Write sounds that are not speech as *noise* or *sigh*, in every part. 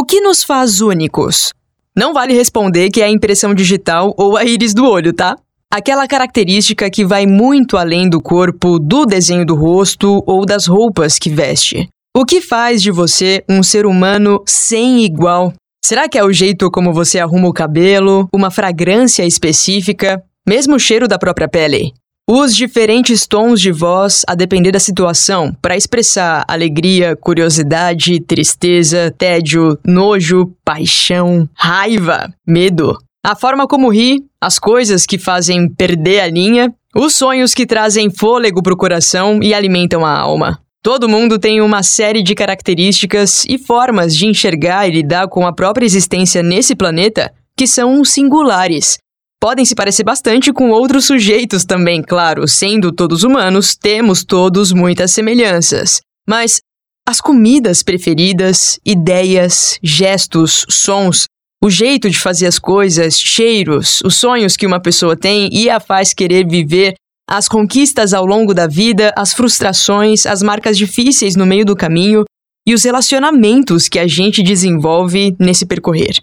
O que nos faz únicos? Não vale responder que é a impressão digital ou a íris do olho, tá? Aquela característica que vai muito além do corpo, do desenho do rosto ou das roupas que veste. O que faz de você um ser humano sem igual? Será que é o jeito como você arruma o cabelo, uma fragrância específica, mesmo o cheiro da própria pele? Os diferentes tons de voz a depender da situação para expressar alegria, curiosidade, tristeza, tédio, nojo, paixão, raiva, medo. A forma como ri, as coisas que fazem perder a linha, os sonhos que trazem fôlego para o coração e alimentam a alma. Todo mundo tem uma série de características e formas de enxergar e lidar com a própria existência nesse planeta que são singulares. Podem se parecer bastante com outros sujeitos também, claro, sendo todos humanos, temos todos muitas semelhanças. Mas as comidas preferidas, ideias, gestos, sons, o jeito de fazer as coisas, cheiros, os sonhos que uma pessoa tem e a faz querer viver as conquistas ao longo da vida, as frustrações, as marcas difíceis no meio do caminho e os relacionamentos que a gente desenvolve nesse percorrer.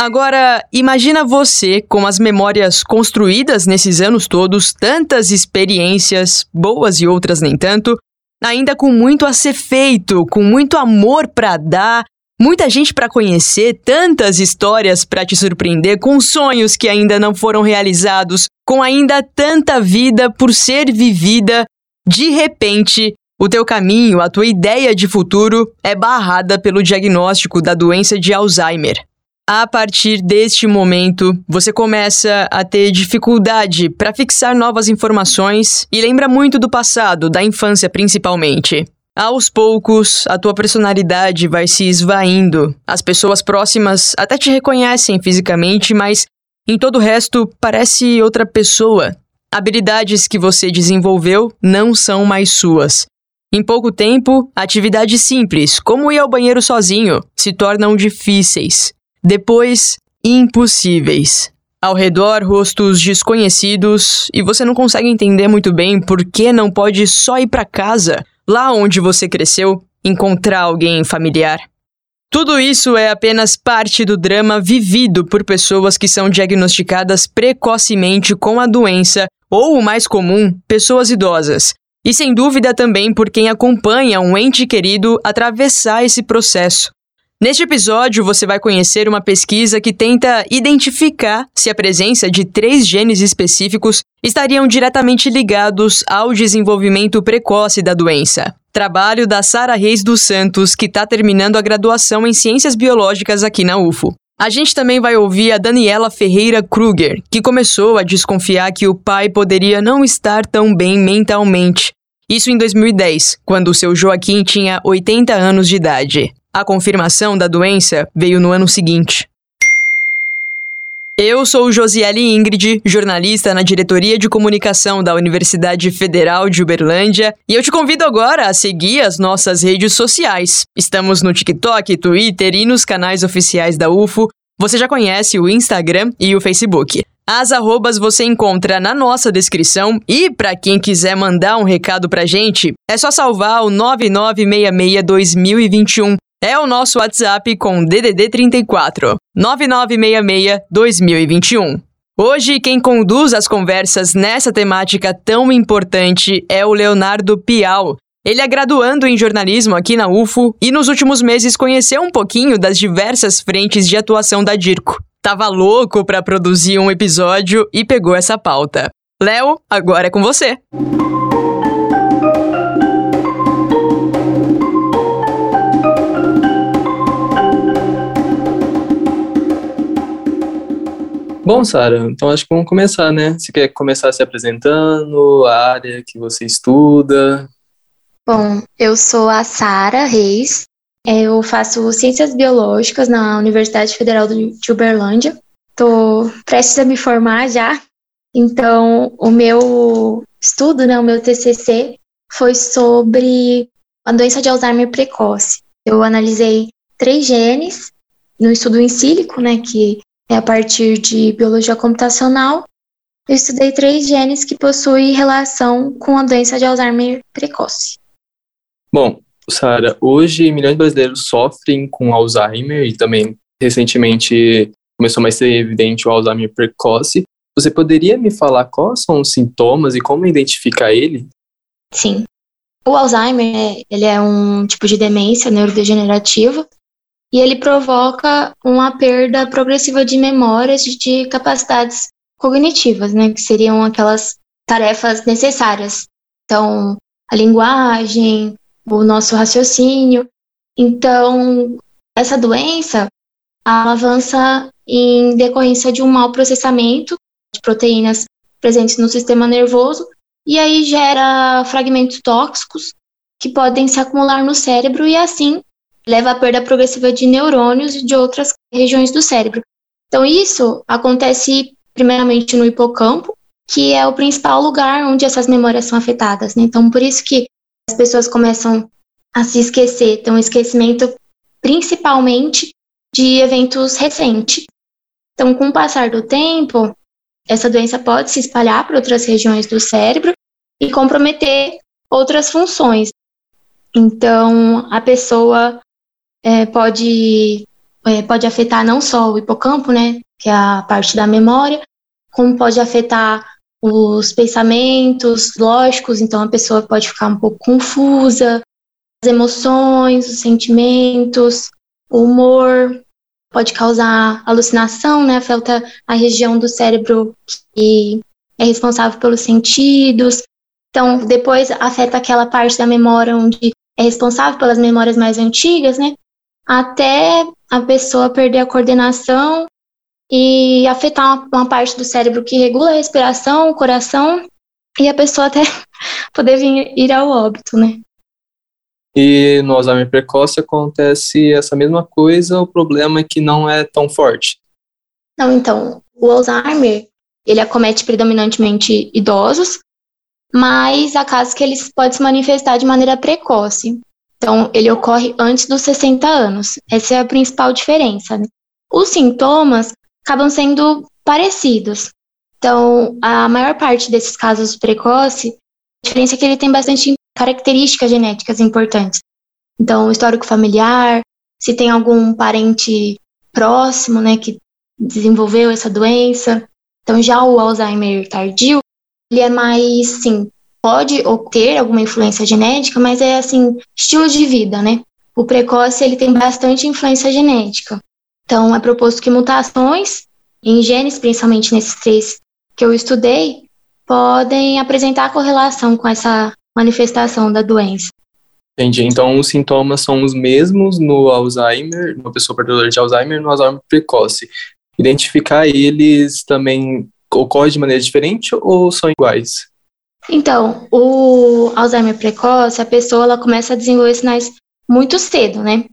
Agora, imagina você com as memórias construídas nesses anos todos, tantas experiências, boas e outras nem tanto, ainda com muito a ser feito, com muito amor para dar, muita gente para conhecer, tantas histórias para te surpreender, com sonhos que ainda não foram realizados, com ainda tanta vida por ser vivida, de repente, o teu caminho, a tua ideia de futuro é barrada pelo diagnóstico da doença de Alzheimer. A partir deste momento, você começa a ter dificuldade para fixar novas informações e lembra muito do passado, da infância principalmente. Aos poucos, a tua personalidade vai se esvaindo. As pessoas próximas até te reconhecem fisicamente, mas em todo o resto, parece outra pessoa. Habilidades que você desenvolveu não são mais suas. Em pouco tempo, atividades simples, como ir ao banheiro sozinho, se tornam difíceis. Depois, impossíveis. Ao redor, rostos desconhecidos e você não consegue entender muito bem por que não pode só ir para casa, lá onde você cresceu, encontrar alguém familiar. Tudo isso é apenas parte do drama vivido por pessoas que são diagnosticadas precocemente com a doença, ou o mais comum, pessoas idosas. E sem dúvida também por quem acompanha um ente querido atravessar esse processo. Neste episódio, você vai conhecer uma pesquisa que tenta identificar se a presença de três genes específicos estariam diretamente ligados ao desenvolvimento precoce da doença. Trabalho da Sara Reis dos Santos, que está terminando a graduação em Ciências Biológicas aqui na UFO. A gente também vai ouvir a Daniela Ferreira Kruger, que começou a desconfiar que o pai poderia não estar tão bem mentalmente. Isso em 2010, quando o seu Joaquim tinha 80 anos de idade. A confirmação da doença veio no ano seguinte. Eu sou Josiele Ingrid, jornalista na diretoria de comunicação da Universidade Federal de Uberlândia, e eu te convido agora a seguir as nossas redes sociais. Estamos no TikTok, Twitter e nos canais oficiais da UFO. Você já conhece o Instagram e o Facebook. As arrobas você encontra na nossa descrição e para quem quiser mandar um recado pra gente, é só salvar o 9966 2021 é o nosso WhatsApp com DDD 34 9966 2021. Hoje, quem conduz as conversas nessa temática tão importante é o Leonardo Pial. Ele é graduando em jornalismo aqui na UFO e nos últimos meses conheceu um pouquinho das diversas frentes de atuação da DIRCO. Tava louco para produzir um episódio e pegou essa pauta. Léo, agora é com você. Bom, Sara, então acho que vamos começar, né? Você quer começar se apresentando, a área que você estuda? Bom, eu sou a Sara Reis, eu faço Ciências Biológicas na Universidade Federal de Uberlândia. Estou prestes a me formar já, então o meu estudo, né, o meu TCC, foi sobre a doença de Alzheimer precoce. Eu analisei três genes no estudo em sílico, né, que a partir de biologia computacional, eu estudei três genes que possuem relação com a doença de Alzheimer precoce. Bom, Sara, hoje milhões de brasileiros sofrem com Alzheimer e também recentemente começou mais a ser evidente o Alzheimer precoce. Você poderia me falar quais são os sintomas e como identificar ele? Sim. O Alzheimer, ele é um tipo de demência neurodegenerativa e ele provoca uma perda progressiva de memórias de capacidades cognitivas, né, que seriam aquelas tarefas necessárias. Então, a linguagem, o nosso raciocínio. Então, essa doença avança em decorrência de um mau processamento de proteínas presentes no sistema nervoso e aí gera fragmentos tóxicos que podem se acumular no cérebro e assim leva à perda progressiva de neurônios e de outras regiões do cérebro. Então isso acontece primeiramente no hipocampo, que é o principal lugar onde essas memórias são afetadas. Né? Então por isso que as pessoas começam a se esquecer. Então esquecimento principalmente de eventos recentes. Então com o passar do tempo, essa doença pode se espalhar para outras regiões do cérebro e comprometer outras funções. Então, a pessoa é, pode, é, pode afetar não só o hipocampo, né, que é a parte da memória, como pode afetar os pensamentos lógicos, então a pessoa pode ficar um pouco confusa, as emoções, os sentimentos, o humor, pode causar alucinação, né, afeta a região do cérebro que é responsável pelos sentidos. Então, depois afeta aquela parte da memória onde é responsável pelas memórias mais antigas, né? Até a pessoa perder a coordenação e afetar uma, uma parte do cérebro que regula a respiração, o coração, e a pessoa até *laughs* poder vir, ir ao óbito, né? E no Alzheimer precoce acontece essa mesma coisa, o problema é que não é tão forte. Não, então, o Alzheimer, ele acomete predominantemente idosos, mas há casos que ele pode se manifestar de maneira precoce. Então, ele ocorre antes dos 60 anos. Essa é a principal diferença. Os sintomas acabam sendo parecidos. Então, a maior parte desses casos precoces, a diferença é que ele tem bastante características genéticas importantes. Então, histórico familiar, se tem algum parente próximo, né, que desenvolveu essa doença. Então, já o Alzheimer tardio, ele é mais, sim, pode ter alguma influência genética, mas é assim, estilo de vida, né? O precoce ele tem bastante influência genética. Então é proposto que mutações em genes, principalmente nesses três que eu estudei, podem apresentar correlação com essa manifestação da doença. Entendi. Então os sintomas são os mesmos no Alzheimer, numa pessoa portadora de Alzheimer, no Alzheimer precoce. Identificar eles também ocorre de maneira diferente ou são iguais? Então, o Alzheimer precoce, a pessoa ela começa a desenvolver sinais muito cedo, né?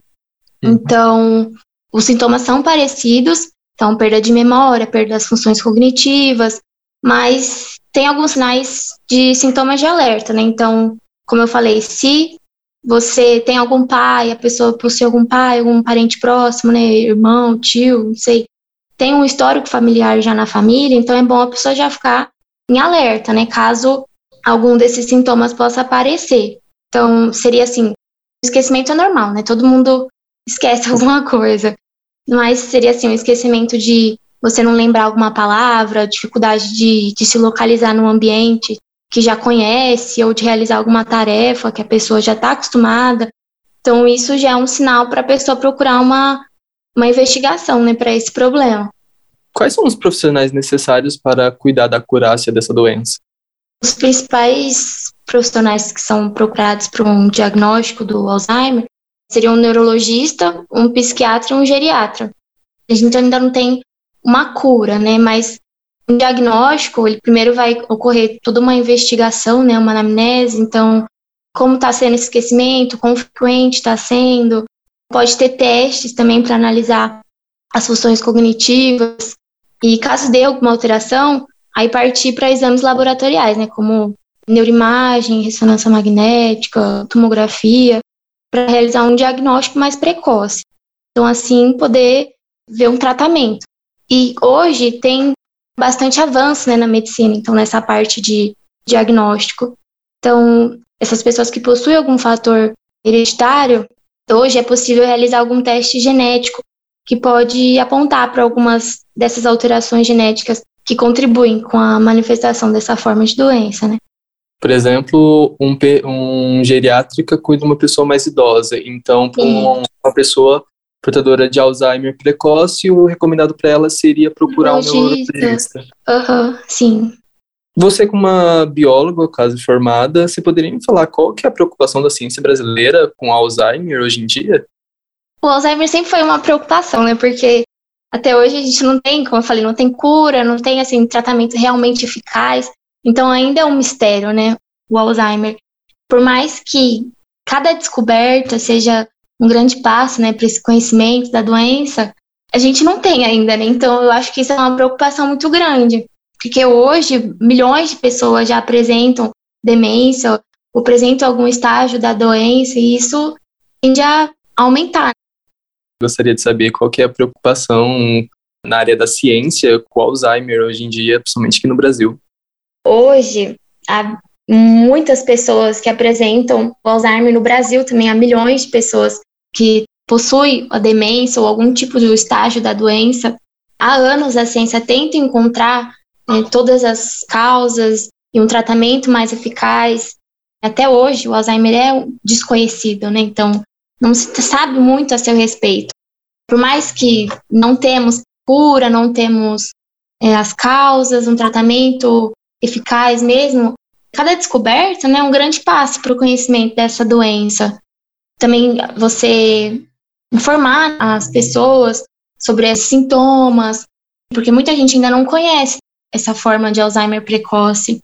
Uhum. Então, os sintomas são parecidos, então perda de memória, perda das funções cognitivas, mas tem alguns sinais de sintomas de alerta, né? Então, como eu falei, se você tem algum pai, a pessoa possui algum pai, algum parente próximo, né, irmão, tio, não sei, tem um histórico familiar já na família, então é bom a pessoa já ficar em alerta, né, caso algum desses sintomas possa aparecer. Então, seria assim, esquecimento é normal, né? Todo mundo esquece *laughs* alguma coisa. Mas seria assim, um esquecimento de você não lembrar alguma palavra, dificuldade de, de se localizar no ambiente que já conhece, ou de realizar alguma tarefa que a pessoa já está acostumada. Então, isso já é um sinal para a pessoa procurar uma, uma investigação né, para esse problema. Quais são os profissionais necessários para cuidar da curácia dessa doença? Os principais profissionais que são procurados para um diagnóstico do Alzheimer seriam um neurologista, um psiquiatra e um geriatra. A gente ainda não tem uma cura, né? Mas um diagnóstico, ele primeiro vai ocorrer toda uma investigação, né? Uma anamnese, então como está sendo esse esquecimento, quão frequente está sendo. Pode ter testes também para analisar as funções cognitivas. E caso dê alguma alteração, aí partir para exames laboratoriais, né, como neuroimagem, ressonância magnética, tomografia, para realizar um diagnóstico mais precoce. Então, assim, poder ver um tratamento. E hoje tem bastante avanço né, na medicina, então, nessa parte de diagnóstico. Então, essas pessoas que possuem algum fator hereditário, hoje é possível realizar algum teste genético que pode apontar para algumas dessas alterações genéticas que contribuem com a manifestação dessa forma de doença, né? Por exemplo, um, um geriátrica cuida de uma pessoa mais idosa. Então, para uma pessoa portadora de Alzheimer precoce, o recomendado para ela seria procurar um neurologista. Aham, uhum, sim. Você, como uma bióloga, quase formada, você poderia me falar qual que é a preocupação da ciência brasileira com Alzheimer hoje em dia? O Alzheimer sempre foi uma preocupação, né? Porque até hoje a gente não tem, como eu falei, não tem cura, não tem assim tratamento realmente eficaz. Então ainda é um mistério, né? O Alzheimer. Por mais que cada descoberta seja um grande passo, né, para esse conhecimento da doença, a gente não tem ainda, né? Então eu acho que isso é uma preocupação muito grande, porque hoje milhões de pessoas já apresentam demência ou apresentam algum estágio da doença e isso tende a aumentar. Gostaria de saber qual que é a preocupação na área da ciência com o Alzheimer hoje em dia, principalmente aqui no Brasil. Hoje, há muitas pessoas que apresentam Alzheimer no Brasil, também há milhões de pessoas que possuem a demência ou algum tipo de estágio da doença. Há anos a ciência tenta encontrar né, todas as causas e um tratamento mais eficaz. Até hoje, o Alzheimer é desconhecido, né? Então, não se sabe muito a seu respeito. Por mais que não temos cura, não temos é, as causas, um tratamento eficaz mesmo, cada descoberta né, é um grande passo para o conhecimento dessa doença. Também você informar as pessoas sobre os sintomas, porque muita gente ainda não conhece essa forma de Alzheimer precoce.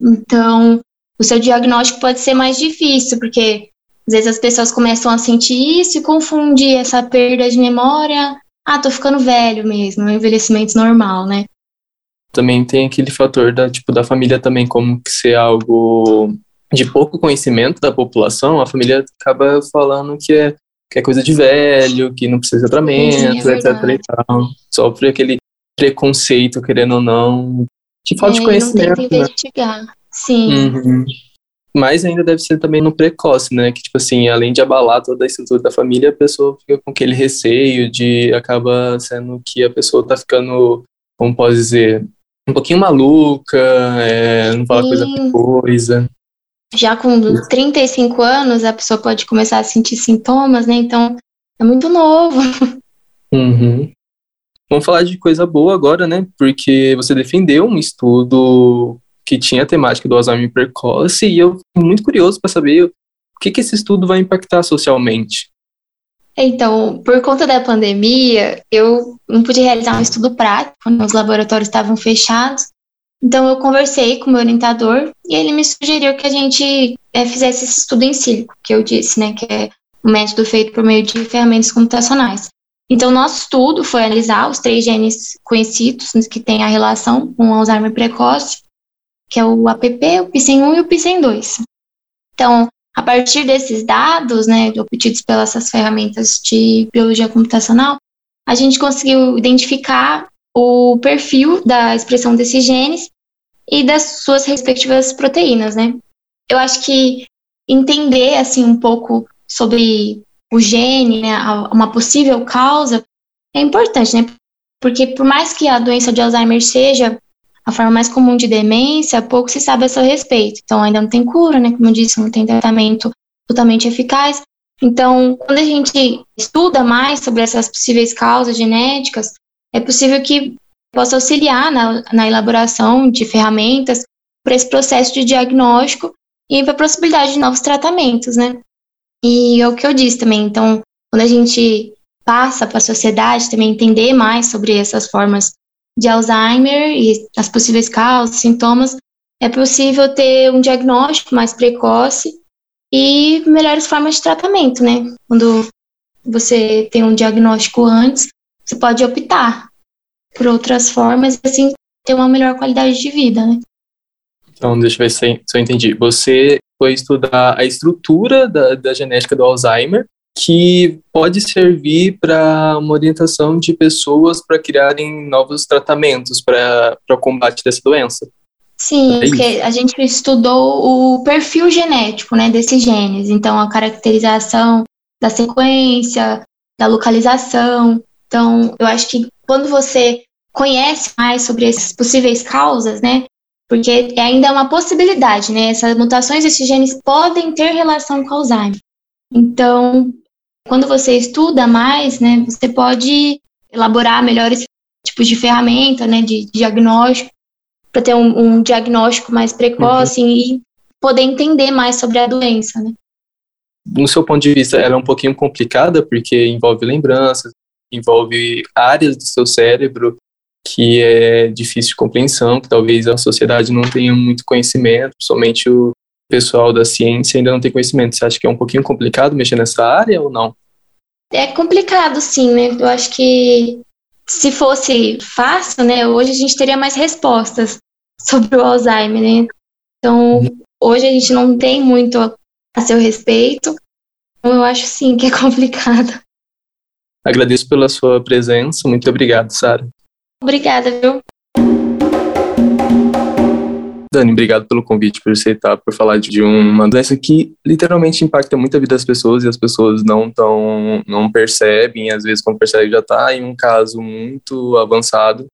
Então, o seu diagnóstico pode ser mais difícil, porque às vezes as pessoas começam a sentir isso e confundir essa perda de memória. Ah, tô ficando velho mesmo, é um envelhecimento normal, né? também tem aquele fator da tipo da família também como que ser algo de pouco conhecimento da população, a família acaba falando que é, que é coisa de velho, que não precisa de tratamento, é etc. E tal. Sofre aquele preconceito, querendo ou não, de falta é, de conhecimento. Não que né? investigar. Sim. Uhum. Mas ainda deve ser também no precoce, né? Que, tipo assim, além de abalar toda a estrutura da família, a pessoa fica com aquele receio de acaba sendo que a pessoa tá ficando, como pode dizer, um pouquinho maluca, é, não fala Sim. coisa com coisa. Já com 35 anos, a pessoa pode começar a sentir sintomas, né? Então, é muito novo. *laughs* Uhum. Vamos falar de coisa boa agora, né? Porque você defendeu um estudo que tinha a temática do Alzheimer precoce e eu fico muito curioso para saber o que, que esse estudo vai impactar socialmente. Então, por conta da pandemia, eu não pude realizar um estudo prático, né? os laboratórios estavam fechados. Então, eu conversei com o meu orientador e ele me sugeriu que a gente é, fizesse esse estudo em sílico, que eu disse, né, que é um método feito por meio de ferramentas computacionais. Então, nosso estudo foi analisar os três genes conhecidos que têm a relação com o Alzheimer precoce, que é o APP, o PISEN1 e o PISEN2. Então, a partir desses dados, né, obtidos pelas ferramentas de biologia computacional, a gente conseguiu identificar o perfil da expressão desses genes e das suas respectivas proteínas, né? Eu acho que entender assim um pouco sobre o gene, né, uma possível causa é importante, né? Porque por mais que a doença de Alzheimer seja a forma mais comum de demência, pouco se sabe a seu respeito. Então, ainda não tem cura, né? Como eu disse, não tem tratamento totalmente eficaz. Então, quando a gente estuda mais sobre essas possíveis causas genéticas, é possível que possa auxiliar na, na elaboração de ferramentas para esse processo de diagnóstico e para a possibilidade de novos tratamentos, né? E é o que eu disse também. Então, quando a gente passa para a sociedade também entender mais sobre essas formas de Alzheimer e as possíveis causas, sintomas, é possível ter um diagnóstico mais precoce e melhores formas de tratamento, né? Quando você tem um diagnóstico antes, você pode optar por outras formas e assim ter uma melhor qualidade de vida, né? Então, deixa eu ver se eu entendi. Você foi estudar a estrutura da, da genética do Alzheimer que pode servir para uma orientação de pessoas para criarem novos tratamentos para o combate dessa doença. Sim, é porque a gente estudou o perfil genético, né, desses genes. Então, a caracterização da sequência, da localização. Então, eu acho que quando você conhece mais sobre essas possíveis causas, né, porque ainda é uma possibilidade, né, essas mutações desses genes podem ter relação com Alzheimer. Então, quando você estuda mais, né, você pode elaborar melhores tipos de ferramenta, né, de diagnóstico para ter um, um, diagnóstico mais precoce uhum. e poder entender mais sobre a doença, né? No seu ponto de vista, ela é um pouquinho complicada porque envolve lembranças, envolve áreas do seu cérebro que é difícil de compreensão, que talvez a sociedade não tenha muito conhecimento, somente o pessoal da ciência ainda não tem conhecimento. Você acha que é um pouquinho complicado mexer nessa área ou não? É complicado, sim, né? Eu acho que se fosse fácil, né, hoje a gente teria mais respostas *laughs* sobre o Alzheimer, né? Então, hoje a gente não tem muito a seu respeito. Então, eu acho sim que é *laughs* complicado. Agradeço pela sua presença. Muito obrigado, Sara. Obrigada, viu? Dani, obrigado pelo convite, por aceitar, por falar de uma doença que literalmente impacta muito a vida das pessoas e as pessoas não tão, não percebem, às vezes quando percebem já está em um caso muito avançado.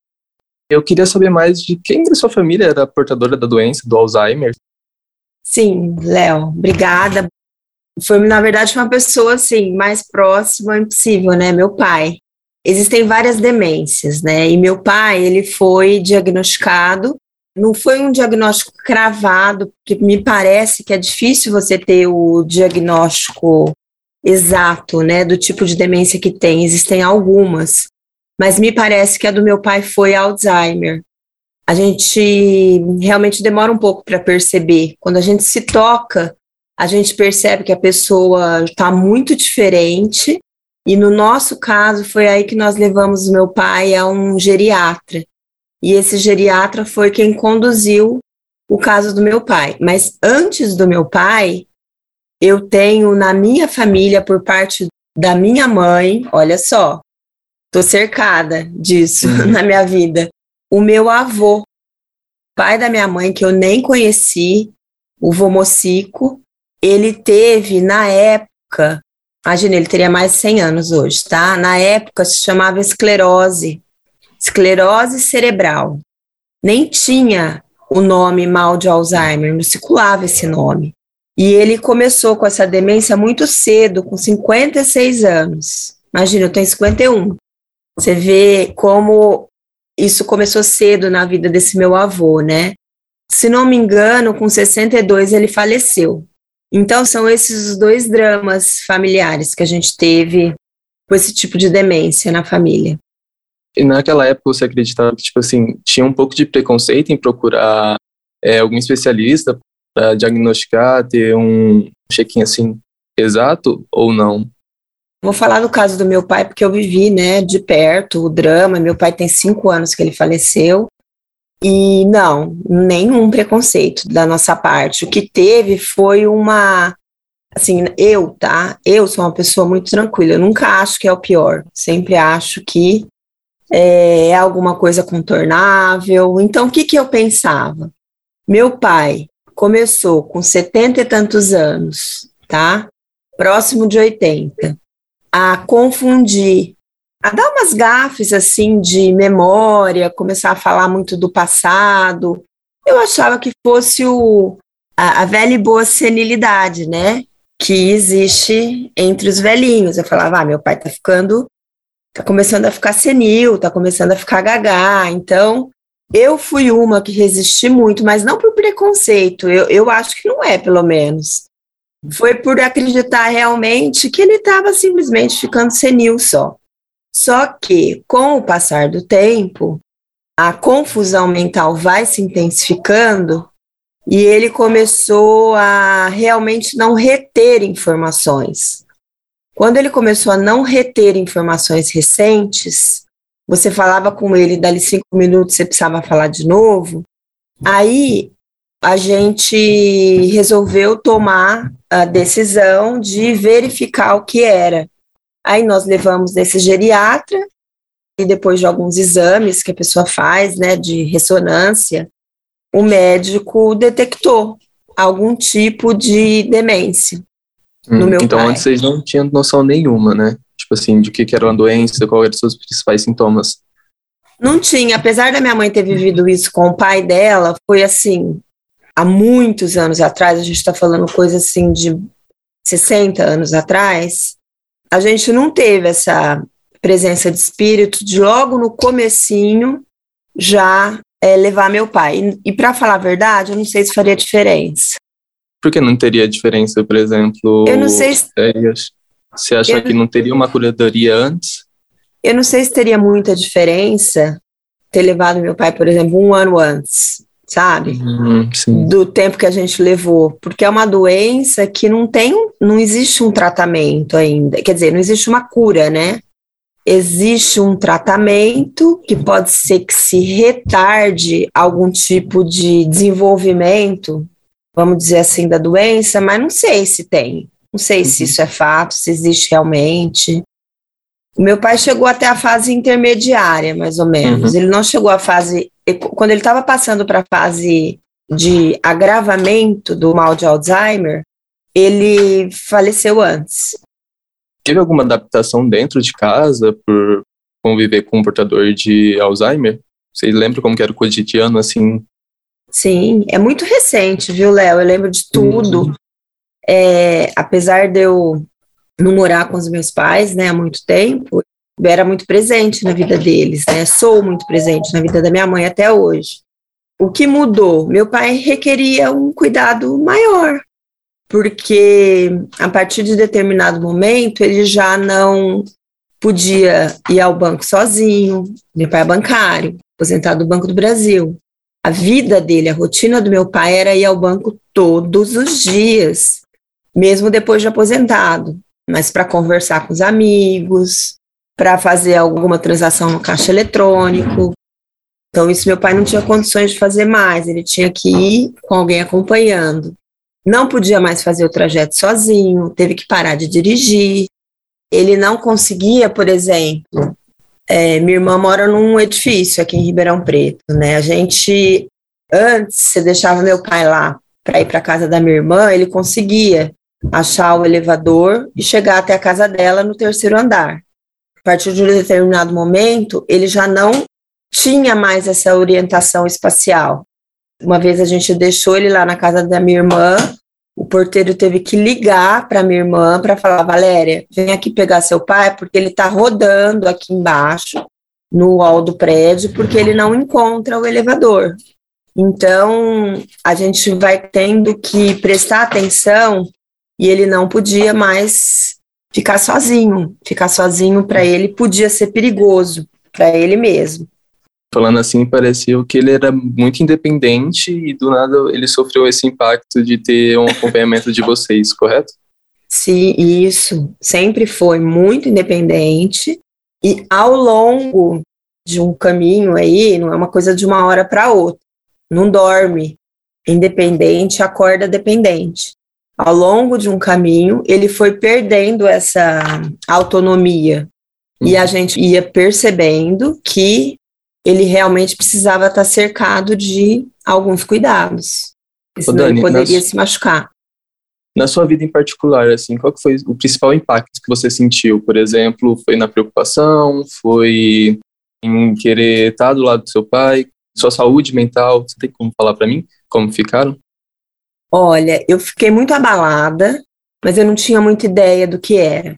Eu queria saber mais de quem da sua família era portadora da doença, do Alzheimer. Sim, Léo, obrigada. Foi, na verdade, uma pessoa, assim, mais próxima impossível, né? Meu pai. Existem várias demências, né? E meu pai, ele foi diagnosticado não foi um diagnóstico cravado, porque me parece que é difícil você ter o diagnóstico exato, né, do tipo de demência que tem. Existem algumas, mas me parece que a do meu pai foi Alzheimer. A gente realmente demora um pouco para perceber. Quando a gente se toca, a gente percebe que a pessoa está muito diferente. E no nosso caso, foi aí que nós levamos o meu pai a um geriatra. E esse geriatra foi quem conduziu o caso do meu pai. Mas antes do meu pai, eu tenho na minha família, por parte da minha mãe, olha só, tô cercada disso uhum. *laughs* na minha vida. O meu avô, pai da minha mãe, que eu nem conheci, o vô Mocico, ele teve, na época, imagina, ele teria mais de 100 anos hoje, tá? Na época se chamava esclerose esclerose cerebral. Nem tinha o nome mal de Alzheimer, não circulava esse nome. E ele começou com essa demência muito cedo, com 56 anos. Imagina, eu tenho 51. Você vê como isso começou cedo na vida desse meu avô, né? Se não me engano, com 62 ele faleceu. Então são esses os dois dramas familiares que a gente teve com esse tipo de demência na família. E naquela época você acreditava que, tipo assim, tinha um pouco de preconceito em procurar é, algum especialista para diagnosticar, ter um check-in assim exato ou não? Vou falar do caso do meu pai, porque eu vivi, né, de perto o drama. Meu pai tem cinco anos que ele faleceu. E não, nenhum preconceito da nossa parte. O que teve foi uma. Assim, eu, tá? Eu sou uma pessoa muito tranquila. Eu nunca acho que é o pior. Sempre acho que é, alguma coisa contornável. Então, o que, que eu pensava? Meu pai começou com setenta e tantos anos, tá? Próximo de 80, a confundir, a dar umas gafes assim de memória, começar a falar muito do passado. Eu achava que fosse o, a, a velha e boa senilidade, né? Que existe entre os velhinhos. Eu falava, ah, meu pai tá ficando tá começando a ficar senil, tá começando a ficar gagá. Então, eu fui uma que resisti muito, mas não por preconceito, eu, eu acho que não é, pelo menos. Foi por acreditar realmente que ele estava simplesmente ficando senil só. Só que, com o passar do tempo, a confusão mental vai se intensificando e ele começou a realmente não reter informações. Quando ele começou a não reter informações recentes, você falava com ele, dali cinco minutos você precisava falar de novo. Aí a gente resolveu tomar a decisão de verificar o que era. Aí nós levamos nesse geriatra e depois de alguns exames que a pessoa faz, né, de ressonância, o médico detectou algum tipo de demência hum, no meu então, pai. Antes vocês não tinham noção nenhuma, né? Tipo assim, de que, que era uma doença, qual eram os seus principais sintomas? Não tinha, apesar da minha mãe ter vivido isso com o pai dela, foi assim, há muitos anos atrás, a gente está falando coisa assim de 60 anos atrás, a gente não teve essa presença de espírito de logo no comecinho já é, levar meu pai. E, e para falar a verdade, eu não sei se faria diferença. Por que não teria diferença, por exemplo? Eu não sei se... Você acha eu... que não teria uma curadoria antes? Eu não sei se teria muita diferença ter levado meu pai, por exemplo, um ano antes, sabe? Uhum, Do tempo que a gente levou. Porque é uma doença que não tem, não existe um tratamento ainda. Quer dizer, não existe uma cura, né? Existe um tratamento que pode ser que se retarde algum tipo de desenvolvimento, vamos dizer assim, da doença, mas não sei se tem. Não sei uhum. se isso é fato, se existe realmente. O meu pai chegou até a fase intermediária, mais ou menos. Uhum. Ele não chegou à fase. Quando ele estava passando para a fase de agravamento do mal de Alzheimer, ele faleceu antes. Teve alguma adaptação dentro de casa por conviver com um portador de Alzheimer? Vocês lembram como era o cotidiano assim? Sim, é muito recente, viu, Léo? Eu lembro de tudo. Uhum. É, apesar de eu não morar com os meus pais, né, há muito tempo, eu era muito presente na vida deles, né? Sou muito presente na vida da minha mãe até hoje. O que mudou? Meu pai requeria um cuidado maior, porque a partir de determinado momento ele já não podia ir ao banco sozinho. Meu pai é bancário, aposentado do Banco do Brasil. A vida dele, a rotina do meu pai era ir ao banco todos os dias mesmo depois de aposentado, mas para conversar com os amigos, para fazer alguma transação no caixa eletrônico. Então, isso meu pai não tinha condições de fazer mais, ele tinha que ir com alguém acompanhando. Não podia mais fazer o trajeto sozinho, teve que parar de dirigir. Ele não conseguia, por exemplo, é, minha irmã mora num edifício aqui em Ribeirão Preto, né? A gente, antes, você deixava meu pai lá para ir para casa da minha irmã, ele conseguia achar o elevador e chegar até a casa dela no terceiro andar. A partir de um determinado momento, ele já não tinha mais essa orientação espacial. Uma vez a gente deixou ele lá na casa da minha irmã, o porteiro teve que ligar para minha irmã para falar: Valéria, vem aqui pegar seu pai, porque ele está rodando aqui embaixo, no hall do prédio, porque ele não encontra o elevador. Então, a gente vai tendo que prestar atenção e ele não podia mais ficar sozinho. Ficar sozinho para ele podia ser perigoso para ele mesmo. Falando assim, pareceu que ele era muito independente e do nada ele sofreu esse impacto de ter um acompanhamento de vocês, correto? Sim, isso. Sempre foi muito independente e ao longo de um caminho aí, não é uma coisa de uma hora para outra. Não dorme independente, acorda dependente ao longo de um caminho, ele foi perdendo essa autonomia. Uhum. E a gente ia percebendo que ele realmente precisava estar cercado de alguns cuidados. Senão Dani, ele poderia se machucar. Na sua vida em particular, assim, qual foi o principal impacto que você sentiu? Por exemplo, foi na preocupação? Foi em querer estar do lado do seu pai? Sua saúde mental? Você tem como falar para mim como ficaram? Olha, eu fiquei muito abalada, mas eu não tinha muita ideia do que era.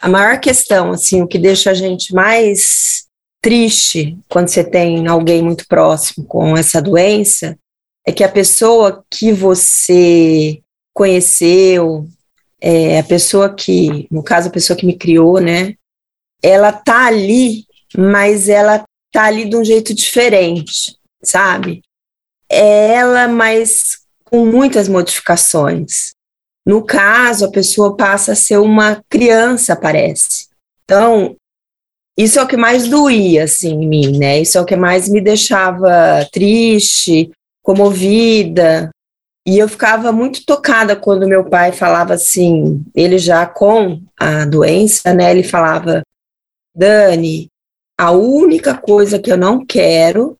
A maior questão, assim, o que deixa a gente mais triste quando você tem alguém muito próximo com essa doença, é que a pessoa que você conheceu, é, a pessoa que, no caso, a pessoa que me criou, né, ela tá ali, mas ela tá ali de um jeito diferente, sabe? É ela, mas com muitas modificações. No caso, a pessoa passa a ser uma criança, parece. Então, isso é o que mais doía, assim, em mim, né? Isso é o que mais me deixava triste, comovida. E eu ficava muito tocada quando meu pai falava assim, ele já com a doença, né? Ele falava, Dani, a única coisa que eu não quero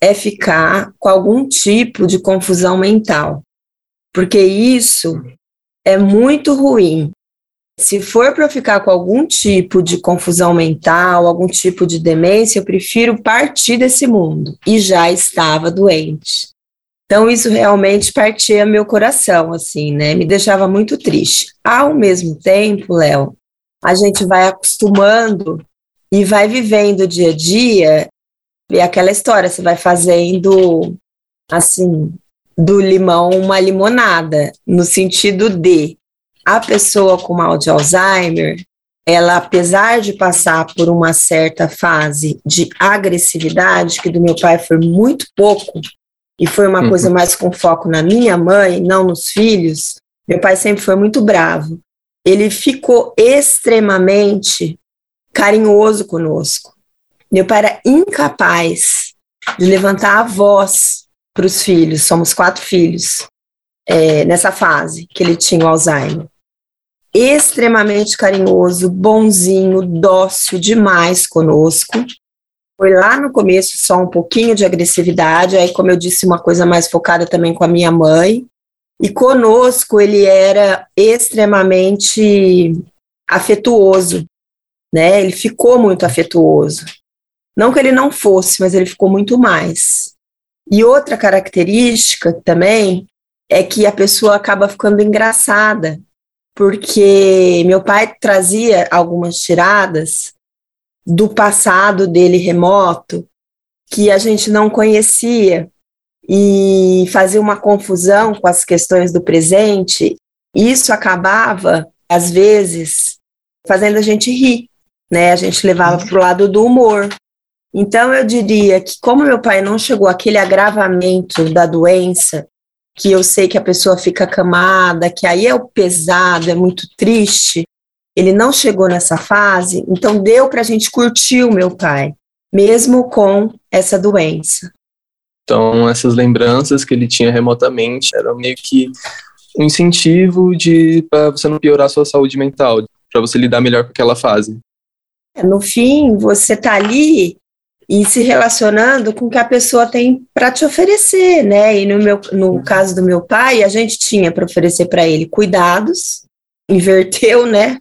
é ficar com algum tipo de confusão mental, porque isso é muito ruim. Se for para ficar com algum tipo de confusão mental, algum tipo de demência, eu prefiro partir desse mundo. E já estava doente. Então, isso realmente partia meu coração, assim, né? Me deixava muito triste. Ao mesmo tempo, Léo, a gente vai acostumando e vai vivendo o dia a dia, e aquela história, você vai fazendo, assim, do limão uma limonada, no sentido de a pessoa com mal de Alzheimer, ela, apesar de passar por uma certa fase de agressividade, que do meu pai foi muito pouco, e foi uma uhum. coisa mais com foco na minha mãe, não nos filhos, meu pai sempre foi muito bravo. Ele ficou extremamente carinhoso conosco. Meu pai era incapaz de levantar a voz para os filhos, somos quatro filhos, é, nessa fase que ele tinha o Alzheimer. Extremamente carinhoso, bonzinho, dócil demais conosco. Foi lá no começo só um pouquinho de agressividade, aí, como eu disse, uma coisa mais focada também com a minha mãe. E conosco ele era extremamente afetuoso, né? Ele ficou muito afetuoso. Não que ele não fosse, mas ele ficou muito mais. E outra característica também é que a pessoa acaba ficando engraçada, porque meu pai trazia algumas tiradas do passado dele remoto que a gente não conhecia e fazia uma confusão com as questões do presente. Isso acabava, às vezes, fazendo a gente rir, né? A gente levava para o lado do humor. Então, eu diria que, como meu pai não chegou àquele agravamento da doença, que eu sei que a pessoa fica camada, que aí é o pesado, é muito triste, ele não chegou nessa fase, então deu para a gente curtir o meu pai, mesmo com essa doença. Então, essas lembranças que ele tinha remotamente eram meio que um incentivo de para você não piorar a sua saúde mental, para você lidar melhor com aquela fase. No fim, você tá ali e se relacionando com o que a pessoa tem para te oferecer, né? E no meu no caso do meu pai, a gente tinha para oferecer para ele cuidados, inverteu, né?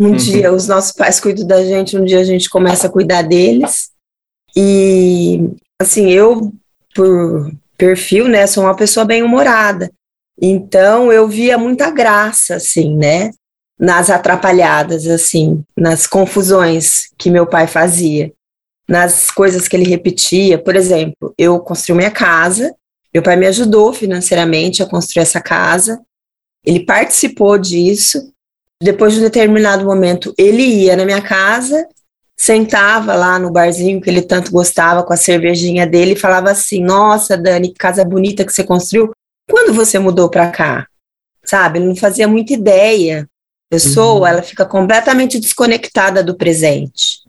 Um uhum. dia os nossos pais cuidam da gente, um dia a gente começa a cuidar deles. E, assim, eu, por perfil, né, sou uma pessoa bem humorada. Então, eu via muita graça, assim, né, nas atrapalhadas, assim, nas confusões que meu pai fazia, nas coisas que ele repetia. Por exemplo, eu construí minha casa, meu pai me ajudou financeiramente a construir essa casa, ele participou disso, depois de um determinado momento, ele ia na minha casa, sentava lá no barzinho que ele tanto gostava com a cervejinha dele e falava assim: Nossa, Dani, que casa bonita que você construiu. Quando você mudou para cá? Sabe? Ele não fazia muita ideia. A pessoa, uhum. ela fica completamente desconectada do presente,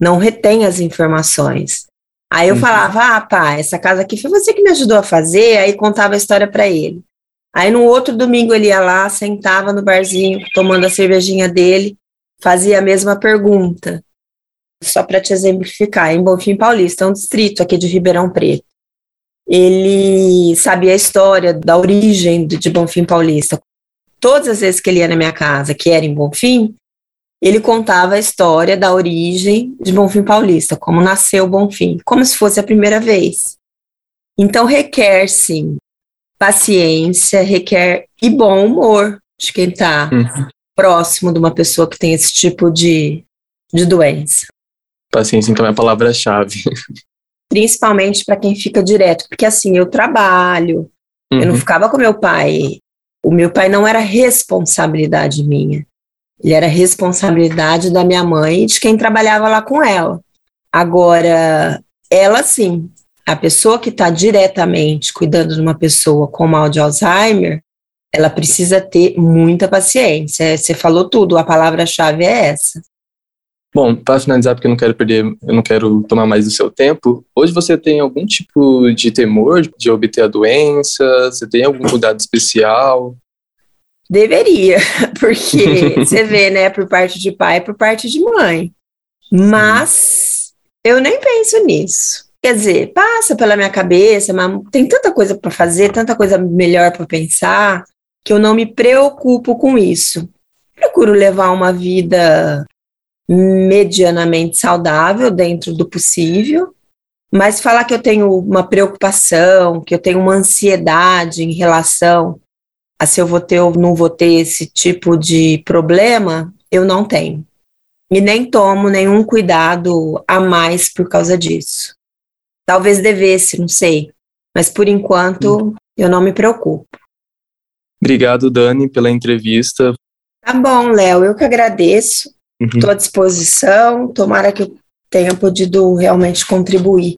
não retém as informações. Aí eu uhum. falava: Ah, pá, essa casa aqui foi você que me ajudou a fazer. Aí contava a história para ele. Aí no outro domingo ele ia lá, sentava no barzinho, tomando a cervejinha dele, fazia a mesma pergunta. Só para te exemplificar, em Bonfim Paulista, um distrito aqui de Ribeirão Preto. Ele sabia a história da origem de Bonfim Paulista. Todas as vezes que ele ia na minha casa, que era em Bonfim, ele contava a história da origem de Bonfim Paulista, como nasceu Bonfim, como se fosse a primeira vez. Então requer sim paciência, requer e bom humor de quem está uhum. próximo de uma pessoa que tem esse tipo de, de doença. Paciência, então, é a palavra-chave. Principalmente para quem fica direto, porque assim, eu trabalho, uhum. eu não uhum. ficava com meu pai. O meu pai não era responsabilidade minha. Ele era responsabilidade da minha mãe e de quem trabalhava lá com ela. Agora, ela sim, a pessoa que está diretamente cuidando de uma pessoa com mal de Alzheimer, ela precisa ter muita paciência. Você falou tudo, a palavra-chave é essa. Bom, para finalizar, porque eu não quero perder, eu não quero tomar mais do seu tempo, hoje você tem algum tipo de temor de obter a doença? Você tem algum cuidado especial? Deveria, *laughs* porque *laughs* você vê, né, por parte de pai e por parte de mãe. Mas eu nem penso nisso. Quer dizer, passa pela minha cabeça, mas tem tanta coisa para fazer, tanta coisa melhor para pensar, que eu não me preocupo com isso. Procuro levar uma vida medianamente saudável dentro do possível, mas falar que eu tenho uma preocupação, que eu tenho uma ansiedade em relação a se eu vou ter ou não vou ter esse tipo de problema, eu não tenho. E nem tomo nenhum cuidado a mais por causa disso. Talvez devesse, não sei. Mas por enquanto eu não me preocupo. Obrigado, Dani, pela entrevista. Tá bom, Léo, eu que agradeço. Estou uhum. à disposição. Tomara que eu tenha podido realmente contribuir.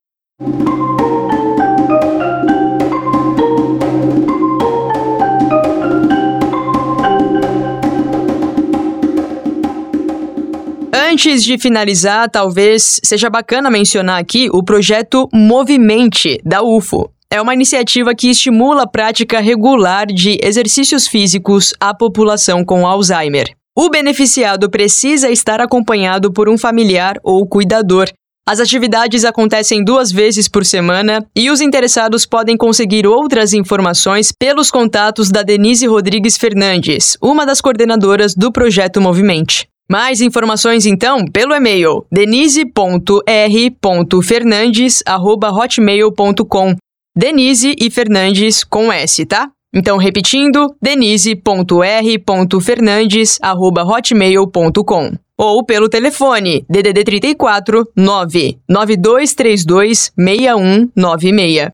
Antes de finalizar, talvez seja bacana mencionar aqui o projeto Movimente da UFO. É uma iniciativa que estimula a prática regular de exercícios físicos à população com Alzheimer. O beneficiado precisa estar acompanhado por um familiar ou cuidador. As atividades acontecem duas vezes por semana e os interessados podem conseguir outras informações pelos contatos da Denise Rodrigues Fernandes, uma das coordenadoras do projeto Movimente. Mais informações então pelo e-mail denise.r.fernandes@hotmail.com. Denise e Fernandes com S, tá? Então repetindo, denise.r.fernandes@hotmail.com ou pelo telefone DDD 34 99232 6196.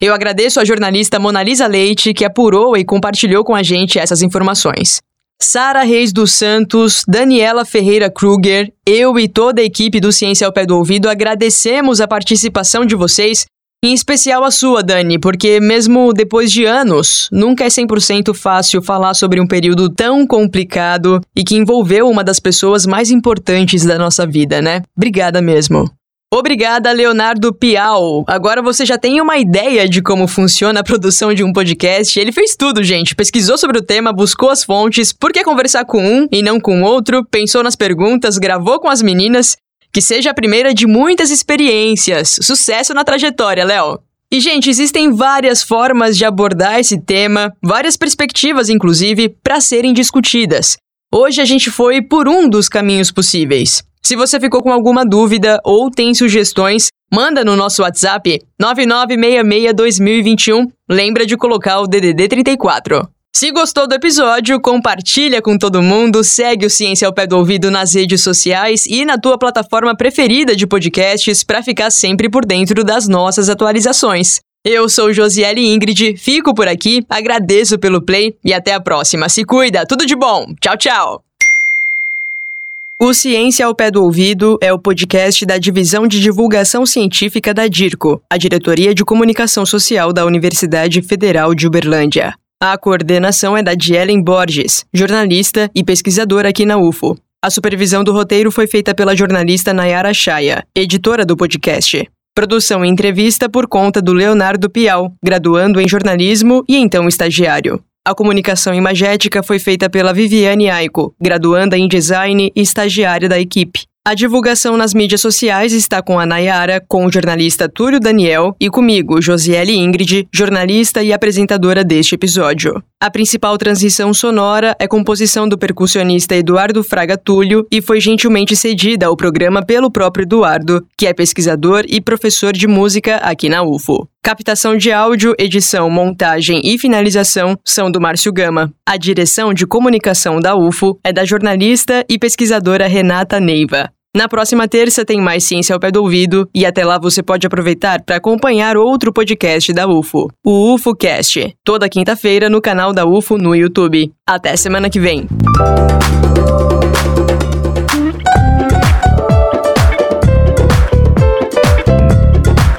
Eu agradeço a jornalista Monalisa Leite que apurou e compartilhou com a gente essas informações. Sara Reis dos Santos, Daniela Ferreira Kruger, eu e toda a equipe do Ciência ao Pé do Ouvido agradecemos a participação de vocês, em especial a sua, Dani, porque mesmo depois de anos, nunca é 100% fácil falar sobre um período tão complicado e que envolveu uma das pessoas mais importantes da nossa vida, né? Obrigada mesmo. Obrigada, Leonardo Piau. Agora você já tem uma ideia de como funciona a produção de um podcast. Ele fez tudo, gente. Pesquisou sobre o tema, buscou as fontes, por que conversar com um e não com outro, pensou nas perguntas, gravou com as meninas. Que seja a primeira de muitas experiências. Sucesso na trajetória, Léo. E, gente, existem várias formas de abordar esse tema, várias perspectivas, inclusive, para serem discutidas. Hoje a gente foi por um dos caminhos possíveis. Se você ficou com alguma dúvida ou tem sugestões, manda no nosso WhatsApp 99662021. Lembra de colocar o DDD 34. Se gostou do episódio, compartilha com todo mundo, segue o Ciência ao Pé do Ouvido nas redes sociais e na tua plataforma preferida de podcasts para ficar sempre por dentro das nossas atualizações. Eu sou Josiele Ingrid, fico por aqui, agradeço pelo play e até a próxima. Se cuida, tudo de bom. Tchau, tchau. O Ciência ao Pé do Ouvido é o podcast da Divisão de Divulgação Científica da DIRCO, a Diretoria de Comunicação Social da Universidade Federal de Uberlândia. A coordenação é da Dielen Borges, jornalista e pesquisadora aqui na UFO. A supervisão do roteiro foi feita pela jornalista Nayara Chaya, editora do podcast. Produção e entrevista por conta do Leonardo Piau, graduando em jornalismo e então estagiário. A comunicação imagética foi feita pela Viviane Aiko, graduanda em design e estagiária da equipe. A divulgação nas mídias sociais está com a Nayara, com o jornalista Túlio Daniel e comigo, Josiele Ingrid, jornalista e apresentadora deste episódio. A principal transição sonora é composição do percussionista Eduardo Fraga Túlio e foi gentilmente cedida ao programa pelo próprio Eduardo, que é pesquisador e professor de música aqui na UFO. Captação de áudio, edição, montagem e finalização são do Márcio Gama. A direção de comunicação da UFO é da jornalista e pesquisadora Renata Neiva. Na próxima terça tem mais Ciência ao Pé do Ouvido e até lá você pode aproveitar para acompanhar outro podcast da UFO, o UFOcast, toda quinta-feira no canal da UFO no YouTube. Até semana que vem.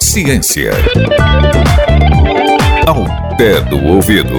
Ciência ao pé do ouvido.